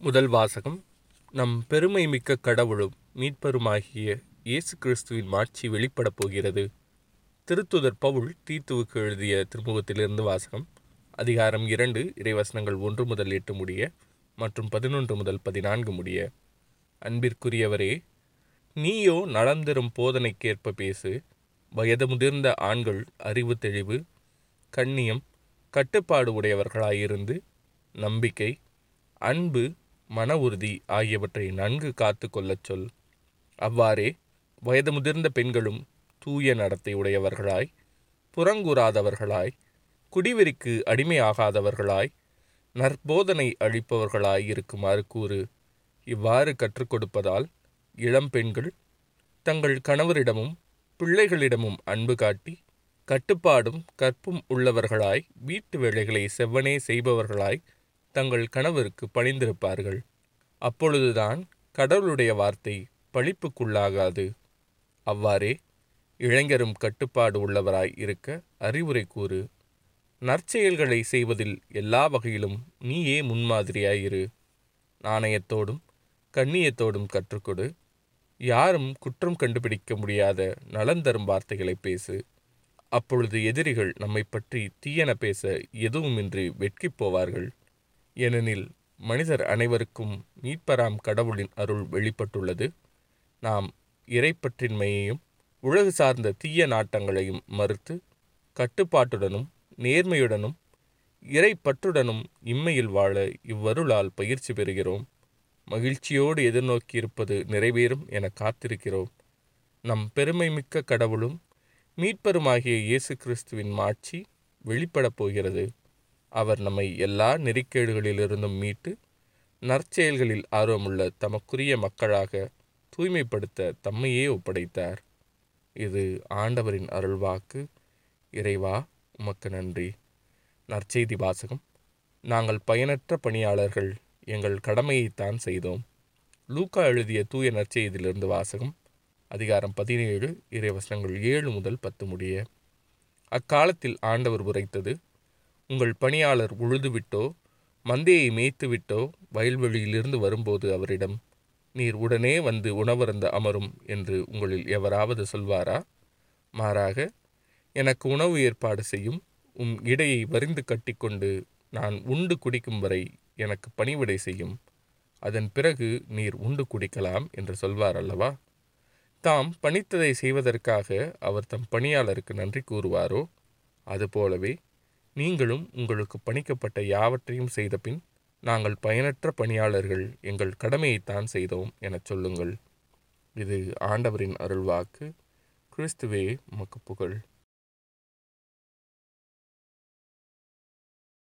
முதல் வாசகம் நம் பெருமை மிக்க கடவுளும் மீட்பருமாகிய இயேசு கிறிஸ்துவின் மாட்சி வெளிப்படப் போகிறது. திருத்துதர் பவுல் தீத்துவுக்கு எழுதிய திருமுகத்திலிருந்து வாசகம் அதிகாரம் இரண்டு இறைவசனங்கள் ஒன்று முதல் எட்டு முடிய மற்றும் பதினொன்று முதல் பதினான்கு முடிய. அன்பிற்குரியவரே நீயோ நடந்திரும் போதனைக்கேற்ப பேசு வயது முதிர்ந்த ஆண்கள் அறிவு தெளிவு கண்ணியம் கட்டுப்பாடு உடையவர்களாயிருந்து நம்பிக்கை அன்பு மன உறுதி ஆகியவற்றை நன்கு காத்து கொள்ளச் சொல். அவ்வாறே வயது முதிர்ந்த பெண்களும் தூய நடத்தை உடையவர்களாய் புறங்கூறாதவர்களாய் குடிவெறிக்கு அடிமையாகாதவர்களாய் நற்போதனை அளிப்பவர்களாய் இருக்குமாறு கூறு. இவ்வாறு கற்றுக் கொடுப்பதால் இளம் பெண்கள் தங்கள் கணவரிடமும் பிள்ளைகளிடமும் அன்பு காட்டி கட்டுப்பாடும் கற்பும் உள்ளவர்களாய் வீட்டு வேலைகளை செவ்வனே செய்பவர்களாய் தங்கள் கணவருக்கு பணிந்திருப்பார்கள். அப்பொழுதுதான் கடவுளுடைய வார்த்தை பழிப்புக்குள்ளாகாது. அவ்வாறே இளைஞரும் கட்டுப்பாடு உள்ளவராய் இருக்க அறிவுரை கூறு. நற்செயல்களை செய்வதில் எல்லா வகையிலும் நீயே முன்மாதிரியாயிரு நாணயத்தோடும் கண்ணியத்தோடும் கற்றுக்கொடு. யாரும் குற்றம் கண்டுபிடிக்க முடியாத நலன் தரும் வார்த்தைகளை பேசு. அப்பொழுது எதிரிகள் நம்மை பற்றி தீயன பேச எதுவுமின்றி வெட்கிப் போவார்கள். ஏனெனில் மனிதர் அனைவருக்கும் மீட்பராம் கடவுளின் அருள் வெளிப்பட்டுள்ளது. நாம் இறைப்பற்றின்மையையும் உலகு சார்ந்த தீய நாட்டங்களையும் மறுத்து கட்டுப்பாட்டுடனும் நேர்மையுடனும் இறைப்பற்றுடனும் இம்மையில் வாழ இவ்வருளால் பயிற்சி பெறுகிறோம். மகிழ்ச்சியோடு எதிர்நோக்கியிருப்பது நிறைவேறும் என காத்திருக்கிறோம். நம் பெருமை மிக்க கடவுளும் மீட்பருமாகிய இயேசு கிறிஸ்துவின் மாட்சி வெளிப்படப் போகிறது. அவர் நம்மை எல்லா நெறிக்கேடுகளிலிருந்தும் மீட்டு நற்செயல்களில் ஆர்வமுள்ள தமக்குரிய மக்களாக தூய்மைப்படுத்த தம்மையே ஒப்படைத்தார். இது ஆண்டவரின் அருள்வாக்கு. இறைவா உமக்கு நன்றி. நற்செய்தி வாசகம். நாங்கள் பயனற்ற பணியாளர்கள் எங்கள் கடமையைத்தான் செய்தோம். லூக்கா எழுதிய தூய நற்செய்தியிலிருந்து வாசகம். அதிகாரம் பதினேழு இறைவசனங்கள் ஏழு முதல் பத்து முடிய. அக்காலத்தில் ஆண்டவர் உரைத்தது உங்கள் பணியாளர் உழுதுவிட்டோ மந்தையை மேய்த்துவிட்டோ வயல்வெளியிலிருந்து வரும்போது அவரிடம் நீர் உடனே வந்து உணவருந்த அமரும் என்று உங்களில் எவராவது சொல்வாரா? மாறாக எனக்கு உணவு ஏற்பாடு செய்யும் உம் இடையை வரிந்து கட்டிக்கொண்டு நான் உண்டு குடிக்கும் வரை எனக்கு பணிவிடை செய்யும். அதன் பிறகு நீர் உண்டு குடிக்கலாம் என்று சொல்வார் அல்லவா? தாம் பணித்ததை செய்வதற்காக அவர் தம் பணியாளருக்கு நன்றி கூறுவாரோ? அதுபோலவே நீங்களும் உங்களுக்கு பணிக்கப்பட்ட யாவற்றையும் செய்தபின் நாங்கள் பயனற்ற பணியாளர்கள் எங்கள் கடமையைத்தான் செய்தோம் எனச் சொல்லுங்கள். இது ஆண்டவரின் அருள்வாக்கு. கிறிஸ்துவே உமக்கு புகழ்.